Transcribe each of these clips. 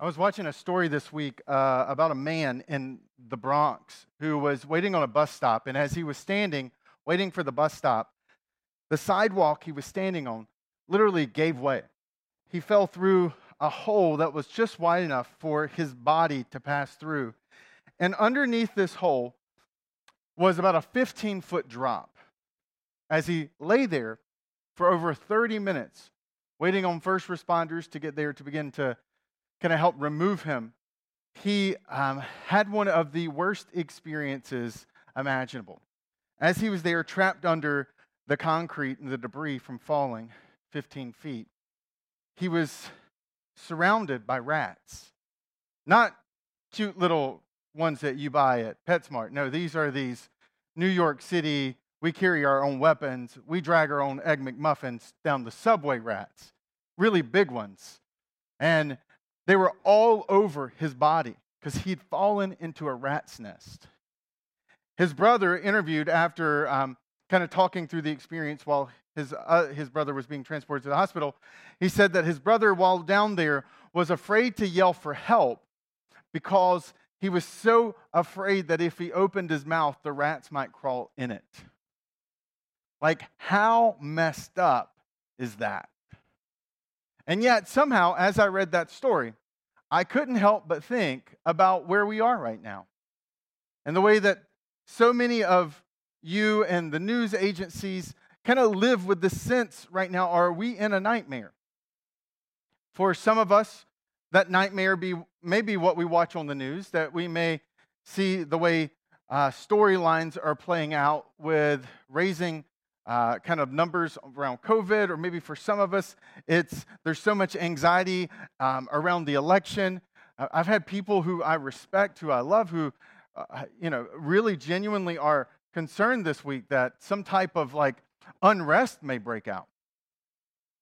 I was watching a story this week uh, about a man in the Bronx who was waiting on a bus stop. And as he was standing, waiting for the bus stop, the sidewalk he was standing on literally gave way. He fell through a hole that was just wide enough for his body to pass through. And underneath this hole was about a 15 foot drop. As he lay there for over 30 minutes, waiting on first responders to get there to begin to kind of help remove him, he um, had one of the worst experiences imaginable. As he was there, trapped under the concrete and the debris from falling 15 feet, he was surrounded by rats. Not cute little ones that you buy at PetSmart. No, these are these New York City, we carry our own weapons, we drag our own Egg McMuffins down the subway rats, really big ones. And they were all over his body because he'd fallen into a rat's nest. His brother interviewed after um, kind of talking through the experience while his, uh, his brother was being transported to the hospital. He said that his brother, while down there, was afraid to yell for help because he was so afraid that if he opened his mouth, the rats might crawl in it. Like, how messed up is that? And yet, somehow, as I read that story, I couldn't help but think about where we are right now and the way that so many of you and the news agencies kind of live with the sense right now are we in a nightmare? For some of us, that nightmare be maybe what we watch on the news, that we may see the way uh, storylines are playing out with raising uh, kind of numbers around COVID, or maybe for some of us, it's there's so much anxiety um, around the election. I've had people who I respect, who I love, who uh, you know really genuinely are concerned this week that some type of like unrest may break out.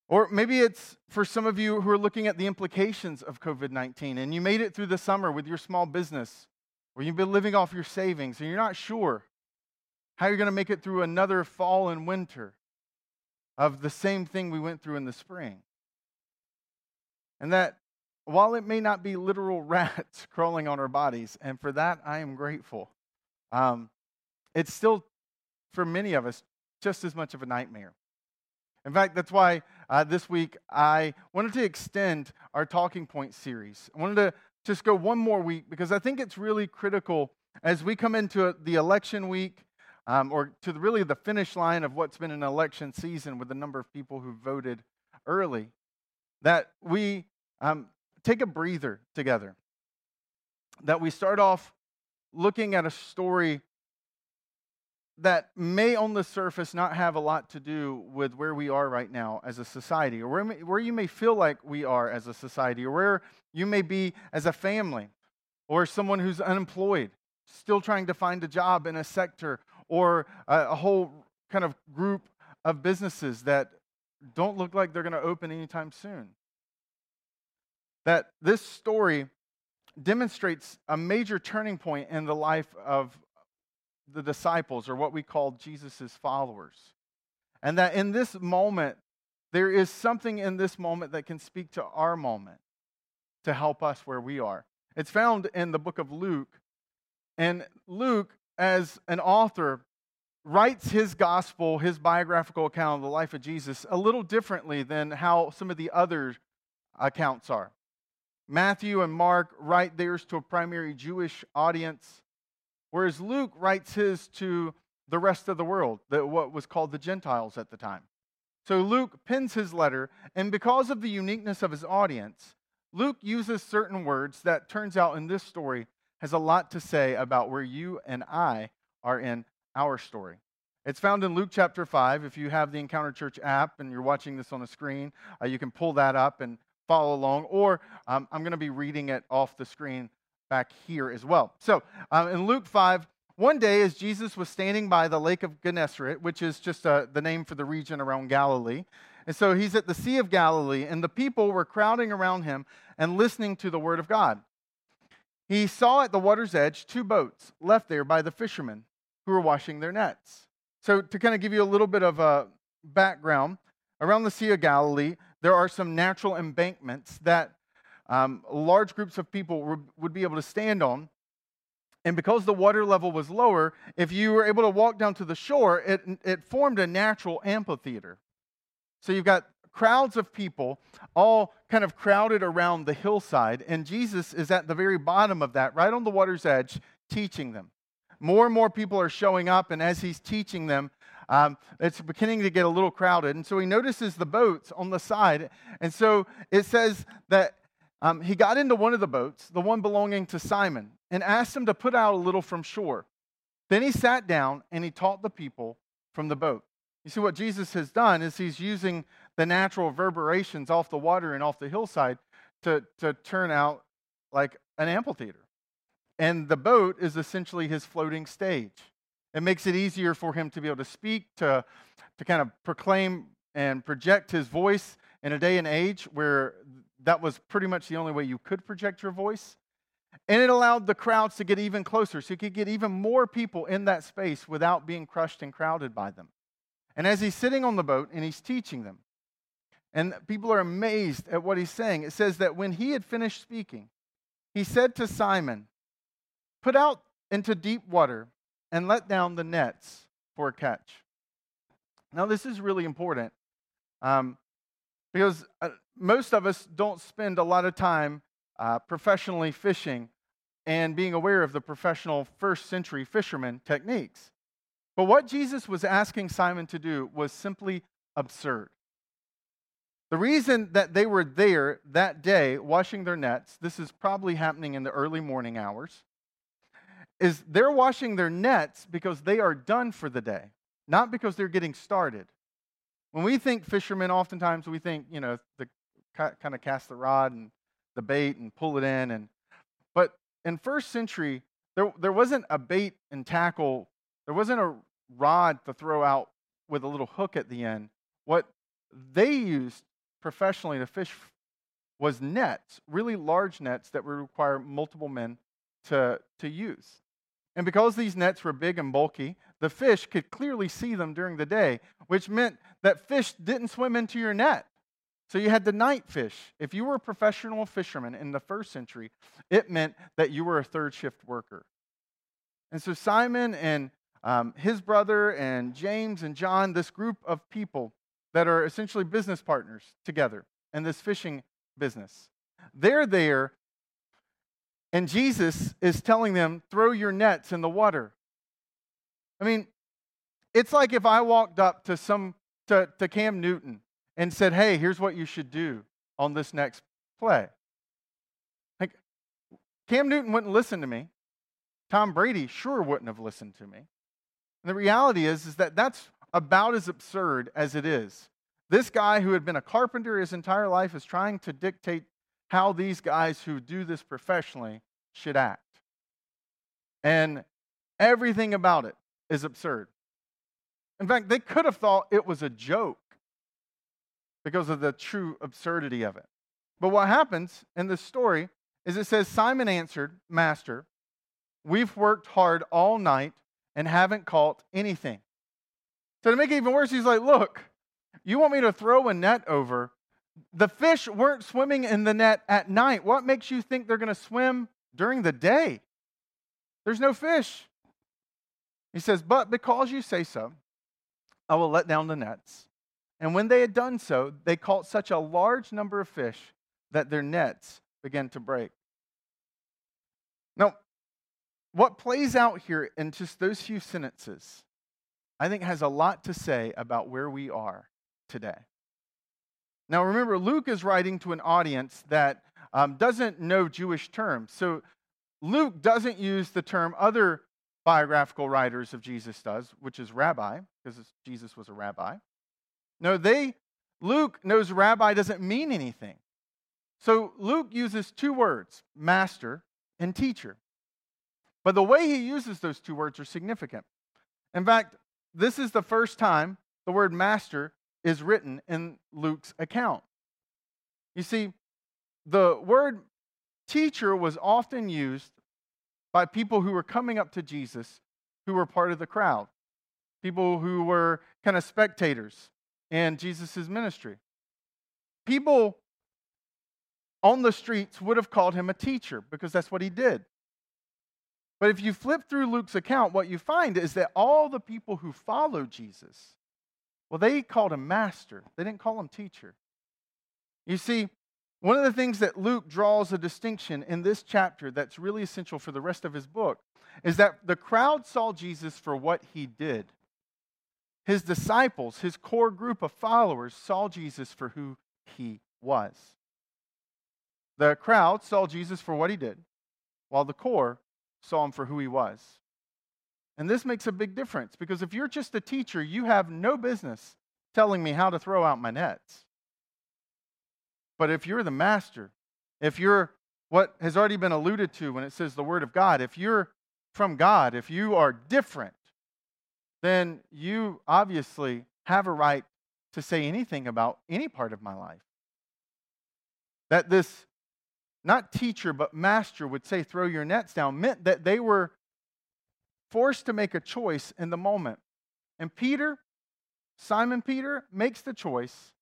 Or maybe it's for some of you who are looking at the implications of COVID 19 and you made it through the summer with your small business, or you've been living off your savings and you're not sure how you're going to make it through another fall and winter of the same thing we went through in the spring. And that while it may not be literal rats crawling on our bodies, and for that I am grateful, um, it's still, for many of us, just as much of a nightmare. In fact, that's why uh, this week I wanted to extend our talking point series. I wanted to just go one more week because I think it's really critical as we come into the election week um, or to the, really the finish line of what's been an election season with the number of people who voted early, that we um, take a breather together. That we start off looking at a story that may on the surface not have a lot to do with where we are right now as a society, or where, where you may feel like we are as a society, or where you may be as a family, or someone who's unemployed, still trying to find a job in a sector or a, a whole kind of group of businesses that don't look like they're going to open anytime soon. That this story demonstrates a major turning point in the life of the disciples, or what we call Jesus' followers. And that in this moment, there is something in this moment that can speak to our moment to help us where we are. It's found in the book of Luke. And Luke as an author, writes his gospel, his biographical account of the life of Jesus, a little differently than how some of the other accounts are. Matthew and Mark write theirs to a primary Jewish audience, whereas Luke writes his to the rest of the world, the, what was called the Gentiles at the time. So Luke pens his letter, and because of the uniqueness of his audience, Luke uses certain words that turns out in this story has a lot to say about where you and I are in our story. It's found in Luke chapter 5. If you have the Encounter Church app and you're watching this on a screen, uh, you can pull that up and follow along. Or um, I'm going to be reading it off the screen back here as well. So um, in Luke 5, one day as Jesus was standing by the lake of Gennesaret, which is just uh, the name for the region around Galilee, and so he's at the Sea of Galilee, and the people were crowding around him and listening to the word of God he saw at the water's edge two boats left there by the fishermen who were washing their nets. So, to kind of give you a little bit of a background, around the Sea of Galilee, there are some natural embankments that um, large groups of people were, would be able to stand on. And because the water level was lower, if you were able to walk down to the shore, it, it formed a natural amphitheater. So you've got crowds of people all kind of crowded around the hillside, and Jesus is at the very bottom of that, right on the water's edge, teaching them. More and more people are showing up, and as he's teaching them, um, it's beginning to get a little crowded. And so he notices the boats on the side. And so it says that um, he got into one of the boats, the one belonging to Simon, and asked him to put out a little from shore. Then he sat down and he taught the people from the boat. You see, what Jesus has done is he's using the natural reverberations off the water and off the hillside to, to turn out like an amphitheater. And the boat is essentially his floating stage. It makes it easier for him to be able to speak, to, to kind of proclaim and project his voice in a day and age where that was pretty much the only way you could project your voice. And it allowed the crowds to get even closer, so you could get even more people in that space without being crushed and crowded by them. And as he's sitting on the boat and he's teaching them, and people are amazed at what he's saying, it says that when he had finished speaking, he said to Simon, Put out into deep water and let down the nets for a catch. Now, this is really important um, because uh, most of us don't spend a lot of time uh, professionally fishing and being aware of the professional first century fisherman techniques. But what Jesus was asking Simon to do was simply absurd. The reason that they were there that day washing their nets, this is probably happening in the early morning hours, is they're washing their nets because they are done for the day, not because they're getting started. When we think fishermen, oftentimes we think, you know, the kind of cast the rod and the bait and pull it in. And but in first century, there, there wasn't a bait and tackle, there wasn't a rod to throw out with a little hook at the end. What they used professionally to fish was nets, really large nets that would require multiple men to, to use. And because these nets were big and bulky, the fish could clearly see them during the day, which meant that fish didn't swim into your net. So you had the night fish. If you were a professional fisherman in the first century, it meant that you were a third shift worker. And so Simon and um, his brother and James and John, this group of people that are essentially business partners together in this fishing business, they're there, and Jesus is telling them, throw your nets in the water. I mean, it's like if I walked up to some to, to Cam Newton and said, hey, here's what you should do on this next play. Like, Cam Newton wouldn't listen to me. Tom Brady sure wouldn't have listened to me. And the reality is, is that that's about as absurd as it is. This guy who had been a carpenter his entire life is trying to dictate how these guys who do this professionally should act. And everything about it is absurd. In fact, they could have thought it was a joke because of the true absurdity of it. But what happens in this story is it says Simon answered, Master, we've worked hard all night and haven't caught anything. So to make it even worse, he's like, Look, you want me to throw a net over? The fish weren't swimming in the net at night. What makes you think they're going to swim during the day? There's no fish. He says, But because you say so, I will let down the nets. And when they had done so, they caught such a large number of fish that their nets began to break. Now, what plays out here in just those few sentences, I think has a lot to say about where we are today. Now, remember, Luke is writing to an audience that um, doesn't know Jewish terms. So, Luke doesn't use the term other biographical writers of Jesus does, which is rabbi, because Jesus was a rabbi. No, they, Luke knows rabbi doesn't mean anything. So Luke uses two words, master and teacher. But the way he uses those two words are significant. In fact, this is the first time the word master is written in Luke's account. You see, the word teacher was often used by people who were coming up to Jesus who were part of the crowd, people who were kind of spectators in Jesus' ministry. People on the streets would have called him a teacher because that's what he did. But if you flip through Luke's account, what you find is that all the people who followed Jesus, well, they called him master. They didn't call him teacher. You see, one of the things that Luke draws a distinction in this chapter that's really essential for the rest of his book is that the crowd saw Jesus for what he did. His disciples, his core group of followers, saw Jesus for who he was. The crowd saw Jesus for what he did, while the core saw him for who he was. And this makes a big difference because if you're just a teacher, you have no business telling me how to throw out my nets. But if you're the master, if you're what has already been alluded to when it says the Word of God, if you're from God, if you are different, then you obviously have a right to say anything about any part of my life. That this, not teacher, but master would say, throw your nets down, meant that they were forced to make a choice in the moment. And Peter, Simon Peter, makes the choice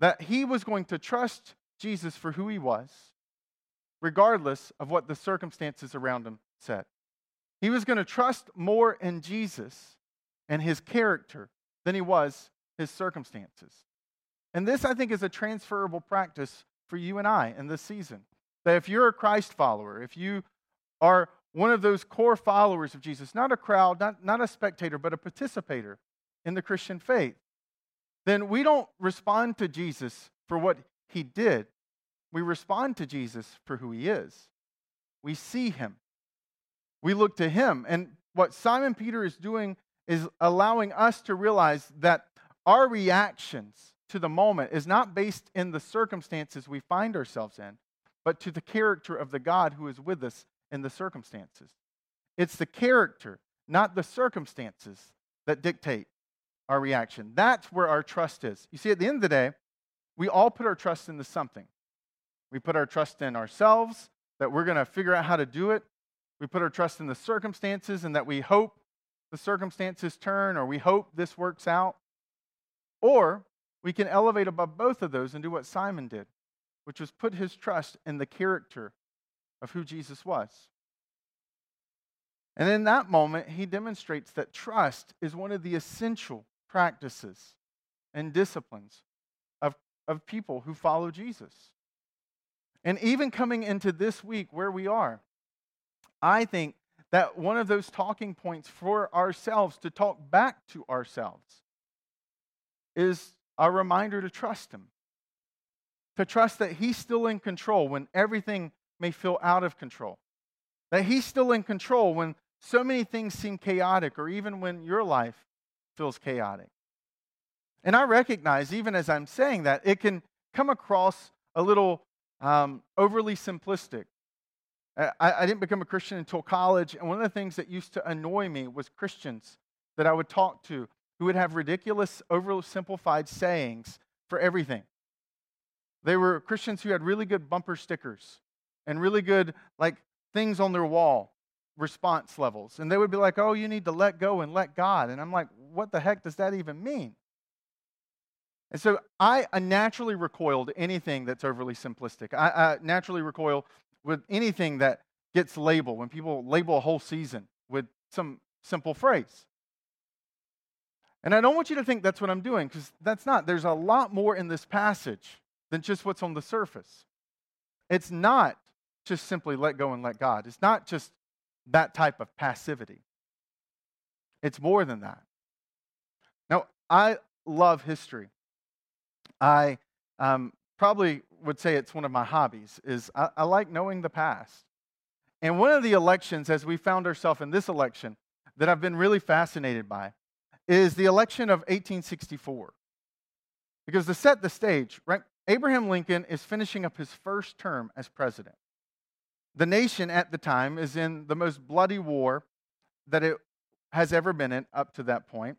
that he was going to trust Jesus for who he was, regardless of what the circumstances around him said. He was going to trust more in Jesus and his character than he was his circumstances. And this, I think, is a transferable practice for you and I in this season. That if you're a Christ follower, if you are one of those core followers of Jesus, not a crowd, not, not a spectator, but a participator in the Christian faith, then we don't respond to Jesus for what he did. We respond to Jesus for who he is. We see him. We look to him. And what Simon Peter is doing is allowing us to realize that our reactions to the moment is not based in the circumstances we find ourselves in, but to the character of the God who is with us in the circumstances. It's the character, not the circumstances, that dictate our reaction. That's where our trust is. You see, at the end of the day, we all put our trust into something. We put our trust in ourselves, that we're going to figure out how to do it. We put our trust in the circumstances and that we hope the circumstances turn or we hope this works out. Or we can elevate above both of those and do what Simon did, which was put his trust in the character of who Jesus was. And in that moment, he demonstrates that trust is one of the essential practices and disciplines of, of people who follow Jesus. And even coming into this week where we are, I think that one of those talking points for ourselves to talk back to ourselves is a reminder to trust Him. To trust that He's still in control when everything may feel out of control. That He's still in control when so many things seem chaotic or even when your life feels chaotic. And I recognize, even as I'm saying that, it can come across a little um, overly simplistic. I, I didn't become a Christian until college, and one of the things that used to annoy me was Christians that I would talk to who would have ridiculous, oversimplified sayings for everything. They were Christians who had really good bumper stickers and really good, like, things on their wall response levels. And they would be like, oh, you need to let go and let God. And I'm like, what the heck does that even mean? And so I uh, naturally recoil to anything that's overly simplistic. I, I naturally recoil with anything that gets labeled, when people label a whole season with some simple phrase. And I don't want you to think that's what I'm doing, because that's not. There's a lot more in this passage than just what's on the surface. It's not just simply let go and let God, it's not just that type of passivity. It's more than that. Now, I love history. I um, probably would say it's one of my hobbies is I, I like knowing the past. And one of the elections, as we found ourselves in this election, that I've been really fascinated by is the election of 1864. Because to set the stage, right, Abraham Lincoln is finishing up his first term as president. The nation at the time is in the most bloody war that it has ever been in up to that point.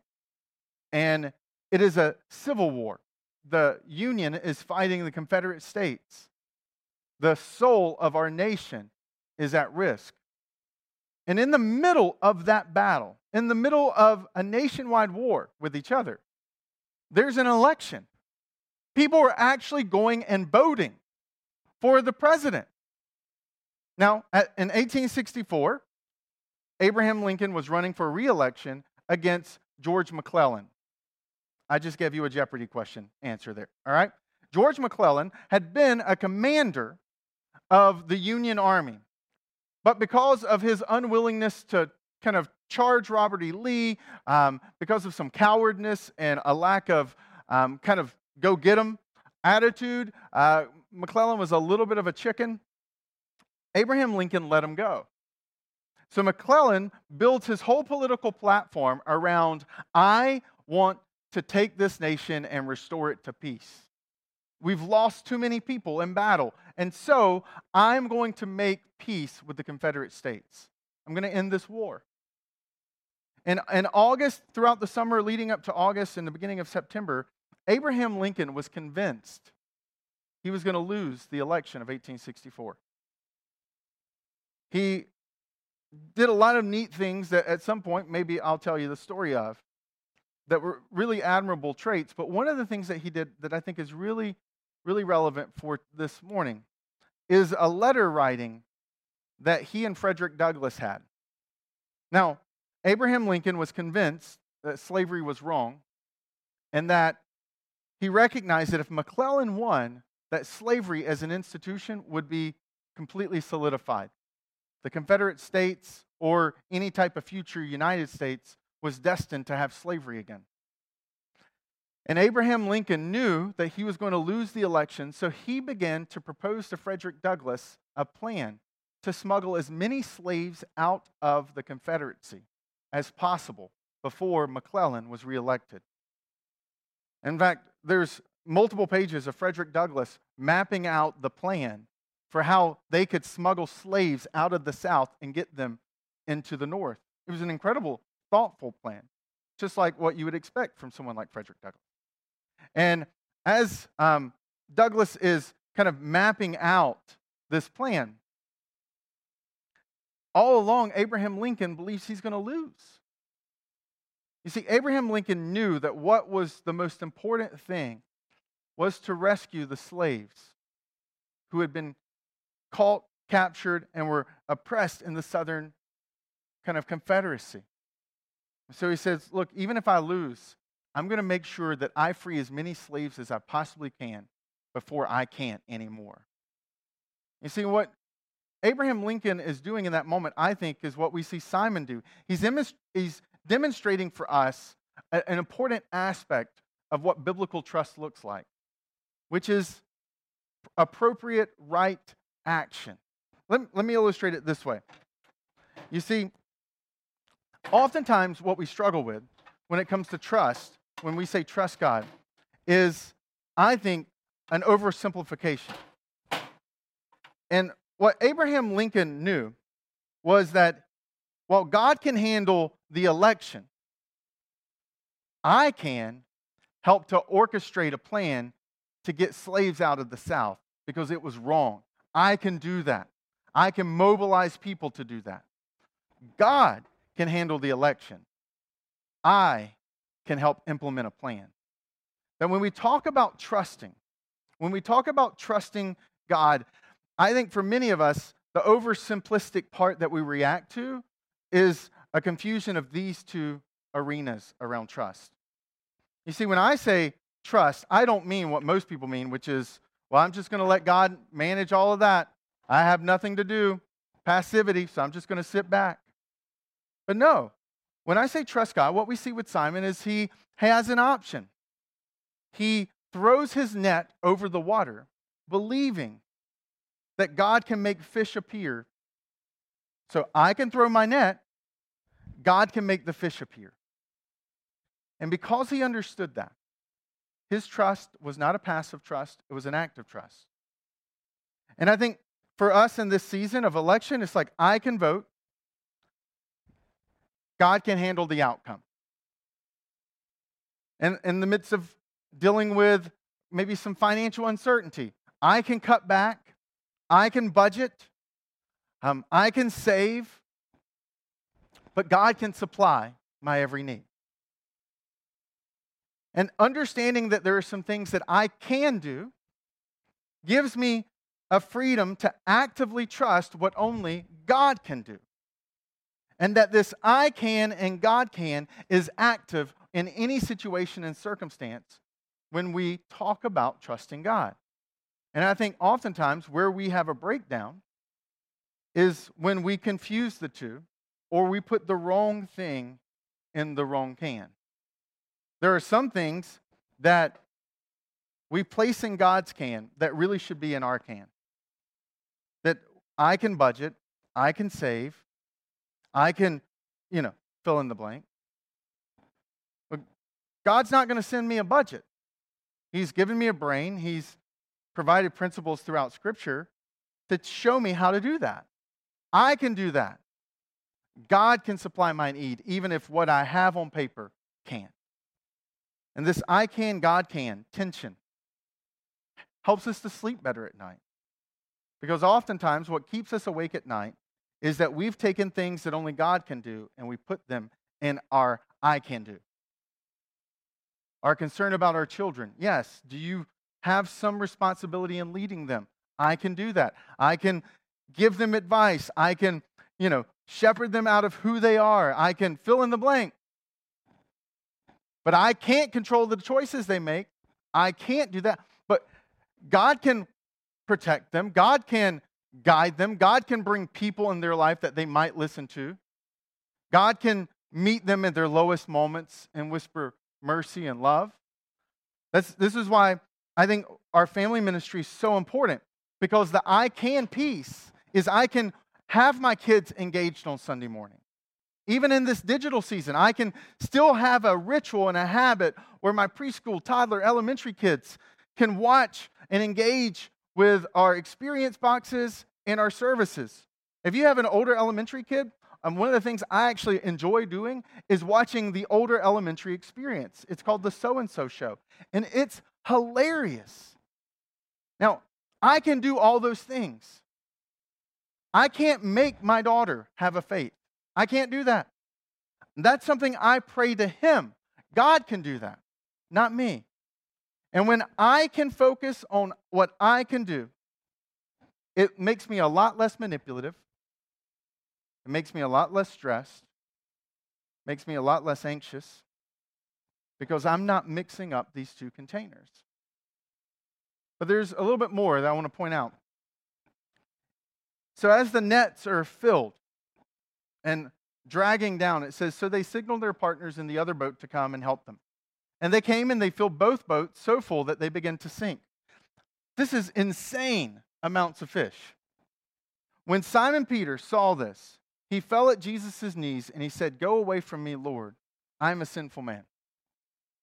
And it is a civil war. The Union is fighting the Confederate States. The soul of our nation is at risk. And in the middle of that battle, in the middle of a nationwide war with each other, there's an election. People are actually going and voting for the president. Now, in 1864, Abraham Lincoln was running for reelection against George McClellan. I just gave you a Jeopardy question answer there, all right? George McClellan had been a commander of the Union Army, but because of his unwillingness to kind of charge Robert E. Lee, um, because of some cowardness and a lack of um, kind of go get him attitude, uh, McClellan was a little bit of a chicken. Abraham Lincoln let him go. So McClellan builds his whole political platform around I want to take this nation and restore it to peace. We've lost too many people in battle. And so I'm going to make peace with the Confederate States. I'm going to end this war. And in August, throughout the summer leading up to August and the beginning of September, Abraham Lincoln was convinced he was going to lose the election of 1864. He did a lot of neat things that at some point maybe I'll tell you the story of that were really admirable traits. But one of the things that he did that I think is really, really relevant for this morning is a letter writing that he and Frederick Douglass had. Now, Abraham Lincoln was convinced that slavery was wrong and that he recognized that if McClellan won, that slavery as an institution would be completely solidified. The Confederate States or any type of future United States was destined to have slavery again. And Abraham Lincoln knew that he was going to lose the election, so he began to propose to Frederick Douglass a plan to smuggle as many slaves out of the Confederacy as possible before McClellan was reelected. In fact, there's multiple pages of Frederick Douglass mapping out the plan for how they could smuggle slaves out of the South and get them into the North. It was an incredible, thoughtful plan, just like what you would expect from someone like Frederick Douglass. And as um, Douglass is kind of mapping out this plan, all along, Abraham Lincoln believes he's going to lose. You see, Abraham Lincoln knew that what was the most important thing was to rescue the slaves who had been caught, captured, and were oppressed in the Southern kind of Confederacy. So he says, Look, even if I lose, I'm going to make sure that I free as many slaves as I possibly can before I can't anymore. You see, what Abraham Lincoln is doing in that moment, I think, is what we see Simon do. He's, he's demonstrating for us an important aspect of what biblical trust looks like, which is appropriate right action. Let, let me illustrate it this way. You see, oftentimes what we struggle with when it comes to trust, when we say trust God, is, I think, an oversimplification. And what Abraham Lincoln knew was that while God can handle the election, I can help to orchestrate a plan to get slaves out of the South because it was wrong. I can do that. I can mobilize people to do that. God can handle the election. I can help implement a plan. That when we talk about trusting, when we talk about trusting God, I think for many of us, the oversimplistic part that we react to is a confusion of these two arenas around trust. You see, when I say trust, I don't mean what most people mean, which is well, I'm just going to let God manage all of that. I have nothing to do. Passivity, so I'm just going to sit back. But no, when I say trust God, what we see with Simon is he has an option. He throws his net over the water, believing that God can make fish appear. So I can throw my net, God can make the fish appear. And because he understood that, his trust was not a passive trust, it was an active trust. And I think for us in this season of election, it's like I can vote, God can handle the outcome. And in the midst of dealing with maybe some financial uncertainty, I can cut back, I can budget, um, I can save, but God can supply my every need. And understanding that there are some things that I can do gives me a freedom to actively trust what only God can do. And that this I can and God can is active in any situation and circumstance when we talk about trusting God. And I think oftentimes where we have a breakdown is when we confuse the two or we put the wrong thing in the wrong can. There are some things that we place in God's can that really should be in our can. That I can budget, I can save, I can, you know, fill in the blank. But God's not going to send me a budget. He's given me a brain, He's provided principles throughout Scripture to show me how to do that. I can do that. God can supply my need, even if what I have on paper can't. And this I can, God can tension helps us to sleep better at night. Because oftentimes, what keeps us awake at night is that we've taken things that only God can do and we put them in our I can do. Our concern about our children. Yes, do you have some responsibility in leading them? I can do that. I can give them advice. I can, you know, shepherd them out of who they are. I can fill in the blank. But I can't control the choices they make. I can't do that. But God can protect them, God can guide them, God can bring people in their life that they might listen to. God can meet them in their lowest moments and whisper mercy and love. That's, this is why I think our family ministry is so important because the I can piece is I can have my kids engaged on Sunday morning. Even in this digital season, I can still have a ritual and a habit where my preschool, toddler, elementary kids can watch and engage with our experience boxes and our services. If you have an older elementary kid, um, one of the things I actually enjoy doing is watching the older elementary experience. It's called the So and So Show, and it's hilarious. Now, I can do all those things. I can't make my daughter have a faith. I can't do that. That's something I pray to Him. God can do that, not me. And when I can focus on what I can do, it makes me a lot less manipulative. It makes me a lot less stressed. Makes me a lot less anxious because I'm not mixing up these two containers. But there's a little bit more that I want to point out. So as the nets are filled and dragging down, it says, So they signaled their partners in the other boat to come and help them. And they came and they filled both boats so full that they began to sink. This is insane amounts of fish. When Simon Peter saw this, he fell at Jesus' knees and he said, Go away from me, Lord. I am a sinful man.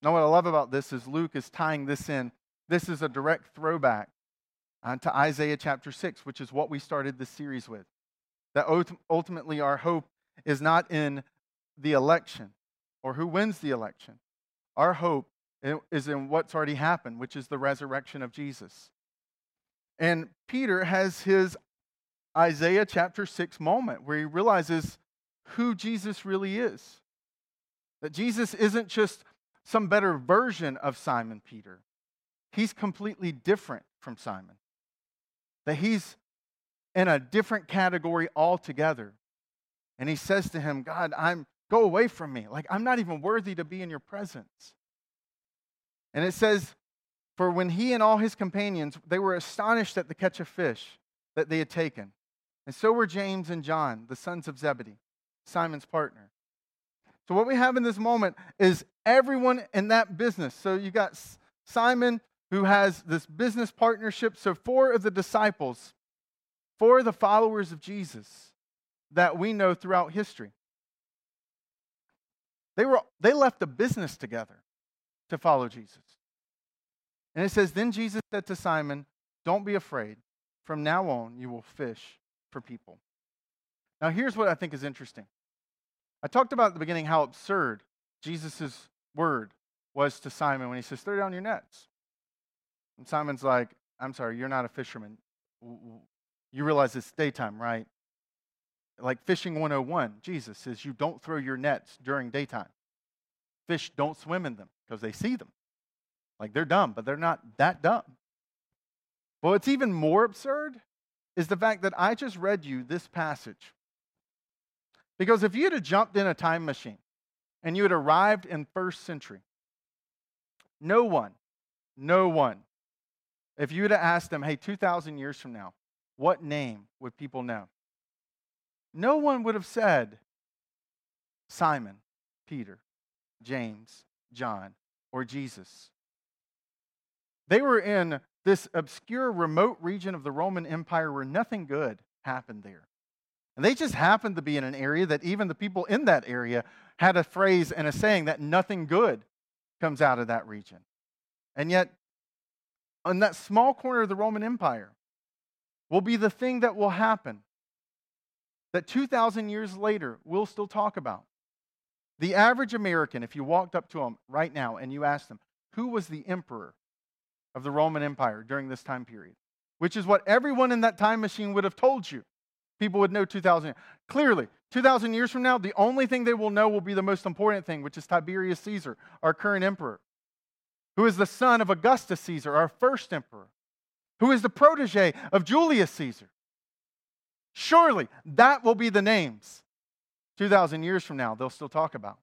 Now, what I love about this is Luke is tying this in. This is a direct throwback to Isaiah chapter 6, which is what we started this series with. That ultimately our hope is not in the election or who wins the election. Our hope is in what's already happened, which is the resurrection of Jesus. And Peter has his Isaiah chapter 6 moment where he realizes who Jesus really is. That Jesus isn't just some better version of Simon Peter, he's completely different from Simon that he's in a different category altogether. And he says to him, God, I'm go away from me. Like I'm not even worthy to be in your presence. And it says, for when he and all his companions, they were astonished at the catch of fish that they had taken. And so were James and John, the sons of Zebedee, Simon's partner. So what we have in this moment is everyone in that business. So you got Simon, who has this business partnership. So, four of the disciples, four of the followers of Jesus that we know throughout history, they, were, they left a business together to follow Jesus. And it says, Then Jesus said to Simon, Don't be afraid. From now on, you will fish for people. Now, here's what I think is interesting. I talked about at the beginning how absurd Jesus' word was to Simon when he says, Throw down your nets. And Simon's like, I'm sorry, you're not a fisherman. You realize it's daytime, right? Like fishing 101, Jesus says you don't throw your nets during daytime. Fish don't swim in them because they see them. Like they're dumb, but they're not that dumb. But what's even more absurd is the fact that I just read you this passage. Because if you had jumped in a time machine and you had arrived in first century, no one, no one, if you had asked them, hey, 2,000 years from now, what name would people know? No one would have said Simon, Peter, James, John, or Jesus. They were in this obscure, remote region of the Roman Empire where nothing good happened there. And they just happened to be in an area that even the people in that area had a phrase and a saying that nothing good comes out of that region. And yet, on that small corner of the Roman Empire, will be the thing that will happen that 2,000 years later we'll still talk about. The average American, if you walked up to him right now and you asked him, who was the emperor of the Roman Empire during this time period? Which is what everyone in that time machine would have told you. People would know 2,000 years. Clearly, 2,000 years from now, the only thing they will know will be the most important thing, which is Tiberius Caesar, our current emperor, who is the son of Augustus Caesar, our first emperor, who is the protege of Julius Caesar. Surely that will be the names 2,000 years from now they'll still talk about.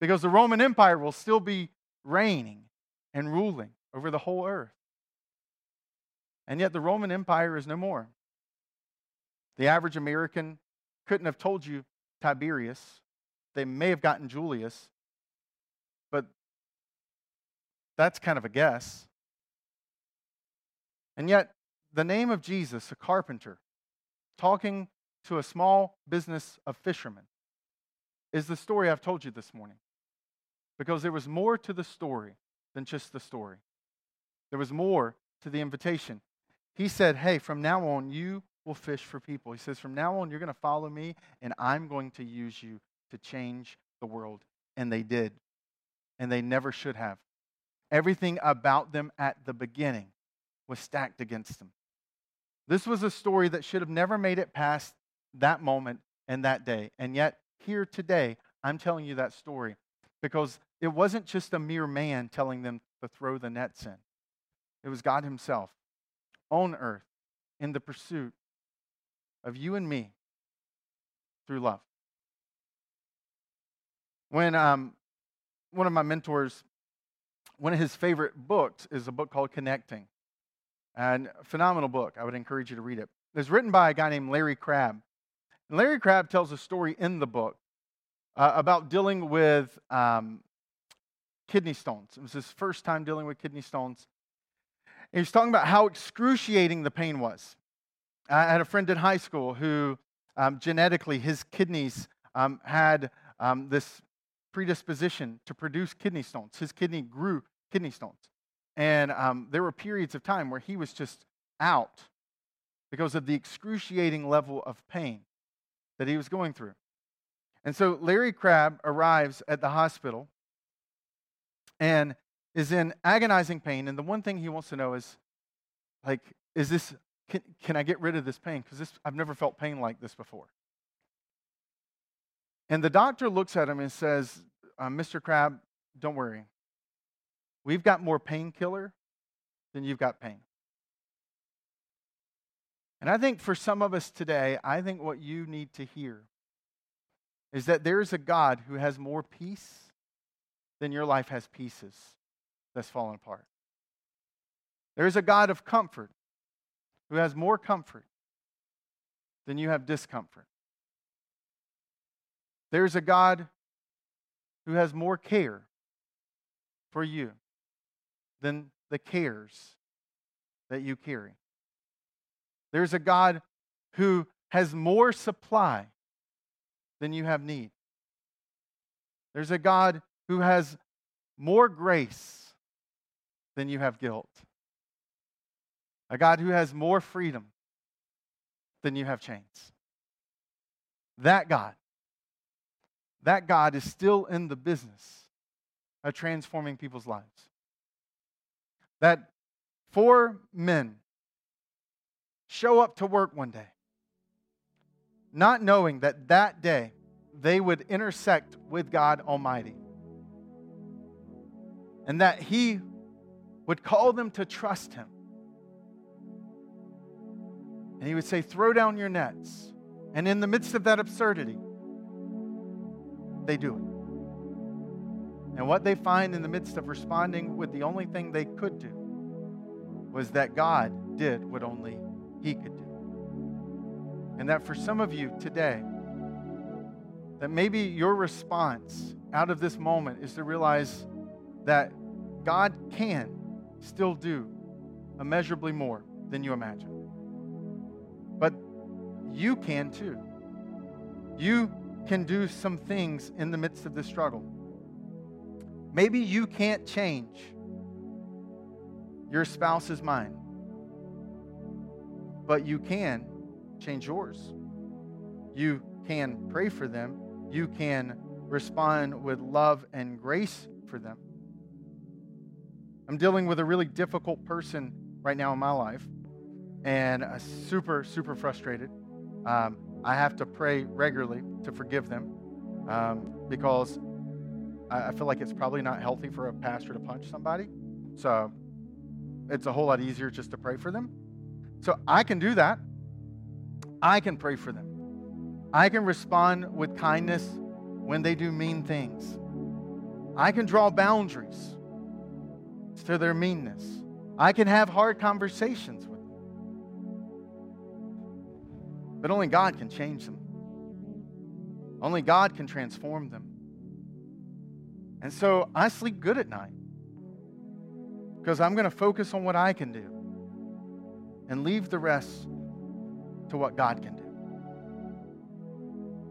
Because the Roman Empire will still be reigning and ruling over the whole earth. And yet the Roman Empire is no more. The average American couldn't have told you Tiberius. They may have gotten Julius, but that's kind of a guess. And yet, the name of Jesus, a carpenter, talking to a small business of fishermen, is the story I've told you this morning. Because there was more to the story than just the story, there was more to the invitation. He said, Hey, from now on, you will fish for people. He says, From now on, you're going to follow me, and I'm going to use you to change the world. And they did. And they never should have. Everything about them at the beginning was stacked against them. This was a story that should have never made it past that moment and that day. And yet, here today, I'm telling you that story because it wasn't just a mere man telling them to throw the nets in, it was God Himself on earth in the pursuit of you and me through love. When um, one of my mentors, one of his favorite books is a book called Connecting. And phenomenal book. I would encourage you to read it. It's written by a guy named Larry Crabb. And Larry Crabb tells a story in the book uh, about dealing with um, kidney stones. It was his first time dealing with kidney stones. And he was talking about how excruciating the pain was. I had a friend in high school who um, genetically, his kidneys um, had um, this predisposition to produce kidney stones. His kidney grew kidney stones. And um, there were periods of time where he was just out because of the excruciating level of pain that he was going through. And so Larry Crabb arrives at the hospital and is in agonizing pain. And the one thing he wants to know is, like, is this, can, can I get rid of this pain? Because I've never felt pain like this before. And the doctor looks at him and says, uh, Mr. Crabb, don't worry. We've got more painkiller than you've got pain. And I think for some of us today, I think what you need to hear is that there is a God who has more peace than your life has pieces that's fallen apart. There is a God of comfort who has more comfort than you have discomfort. There's a God who has more care for you than the cares that you carry. There's a God who has more supply than you have need. There's a God who has more grace than you have guilt. A God who has more freedom than you have chains. That God, that God is still in the business of transforming people's lives that four men show up to work one day, not knowing that that day they would intersect with God Almighty. And that He would call them to trust Him And he would say, Throw down your nets. And in the midst of that absurdity, they do it. And what they find in the midst of responding with the only thing they could do was that God did what only He could do. And that for some of you today, that maybe your response out of this moment is to realize that God can still do immeasurably more than you imagine. But you can too. You can do some things in the midst of this struggle. Maybe you can't change your spouse's mind, but you can change yours. You can pray for them. You can respond with love and grace for them. I'm dealing with a really difficult person right now in my life and super, super frustrated. Um, I have to pray regularly to forgive them um, because I, I feel like it's probably not healthy for a pastor to punch somebody. So it's a whole lot easier just to pray for them. So I can do that. I can pray for them. I can respond with kindness when they do mean things. I can draw boundaries to their meanness. I can have hard conversations with them. But only God can change them. Only God can transform them. And so I sleep good at night because I'm going to focus on what I can do and leave the rest to what God can do.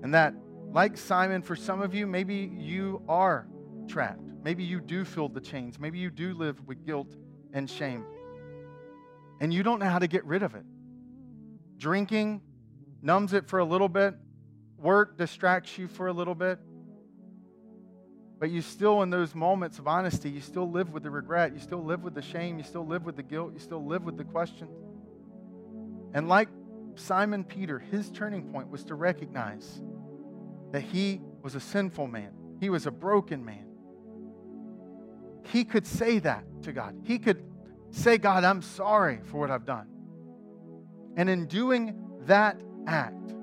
And that, like Simon, for some of you, maybe you are trapped. Maybe you do feel the chains. Maybe you do live with guilt and shame. And you don't know how to get rid of it. Drinking numbs it for a little bit, work distracts you for a little bit. But you still, in those moments of honesty, you still live with the regret. You still live with the shame. You still live with the guilt. You still live with the questions. And like Simon Peter, his turning point was to recognize that he was a sinful man, he was a broken man. He could say that to God. He could say, God, I'm sorry for what I've done. And in doing that act,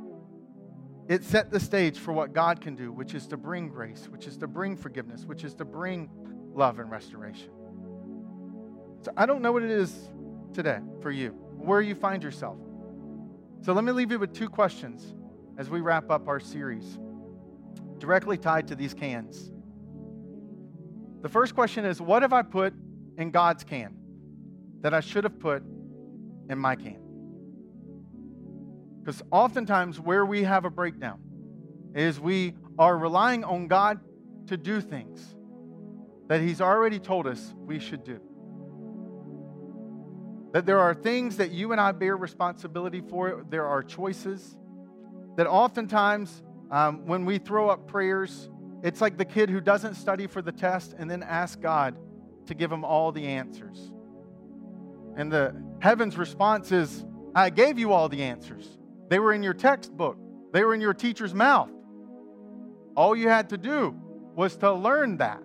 it set the stage for what God can do, which is to bring grace, which is to bring forgiveness, which is to bring love and restoration. So I don't know what it is today for you, where you find yourself. So let me leave you with two questions as we wrap up our series, directly tied to these cans. The first question is What have I put in God's can that I should have put in my can? Because oftentimes, where we have a breakdown is we are relying on God to do things that He's already told us we should do. That there are things that you and I bear responsibility for. There are choices that oftentimes, um, when we throw up prayers, it's like the kid who doesn't study for the test and then asks God to give him all the answers. And the heaven's response is, I gave you all the answers. They were in your textbook, they were in your teacher's mouth. All you had to do was to learn that.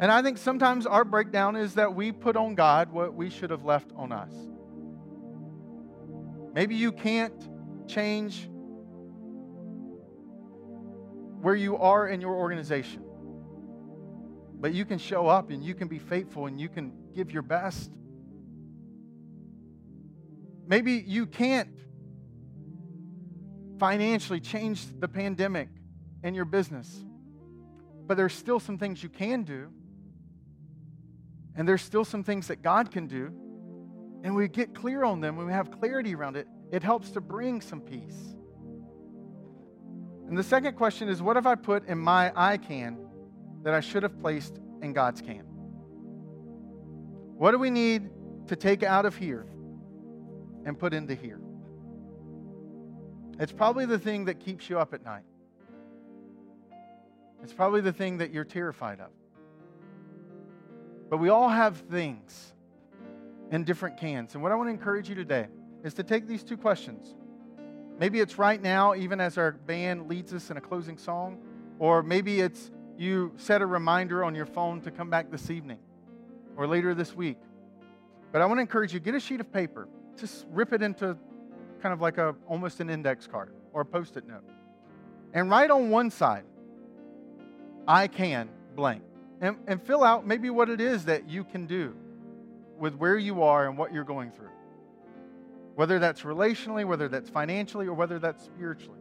And I think sometimes our breakdown is that we put on God what we should have left on us. Maybe you can't change where you are in your organization, but you can show up and you can be faithful and you can give your best. Maybe you can't financially change the pandemic in your business, but there's still some things you can do. And there's still some things that God can do. And we get clear on them, when we have clarity around it, it helps to bring some peace. And the second question is what have I put in my I can that I should have placed in God's can? What do we need to take out of here and put into here? It's probably the thing that keeps you up at night. It's probably the thing that you're terrified of. But we all have things in different cans. And what I want to encourage you today is to take these two questions. Maybe it's right now, even as our band leads us in a closing song, or maybe it's you set a reminder on your phone to come back this evening or later this week. But I want to encourage you get a sheet of paper just rip it into kind of like a almost an index card or a post-it note. And write on one side, I can blank. And, and fill out maybe what it is that you can do with where you are and what you're going through. Whether that's relationally, whether that's financially, or whether that's spiritually.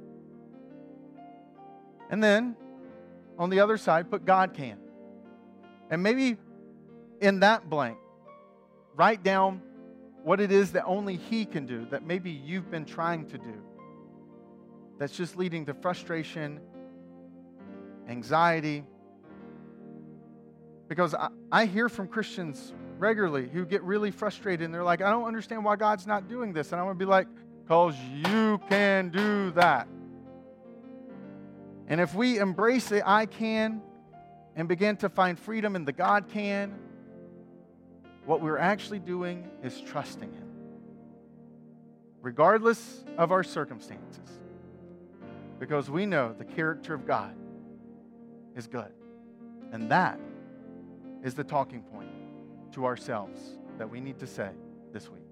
And then on the other side, put God can. And maybe in that blank, write down what it is that only He can do, that maybe you've been trying to do, that's just leading to frustration, anxiety. Because I, I hear from Christians regularly who get really frustrated and they're like, I don't understand why God's not doing this. And I want to be like, because you can do that. And if we embrace the I can and begin to find freedom in the God can, what we're actually doing is trusting Him, regardless of our circumstances, because we know the character of God is good. And that is the talking point to ourselves that we need to say this week.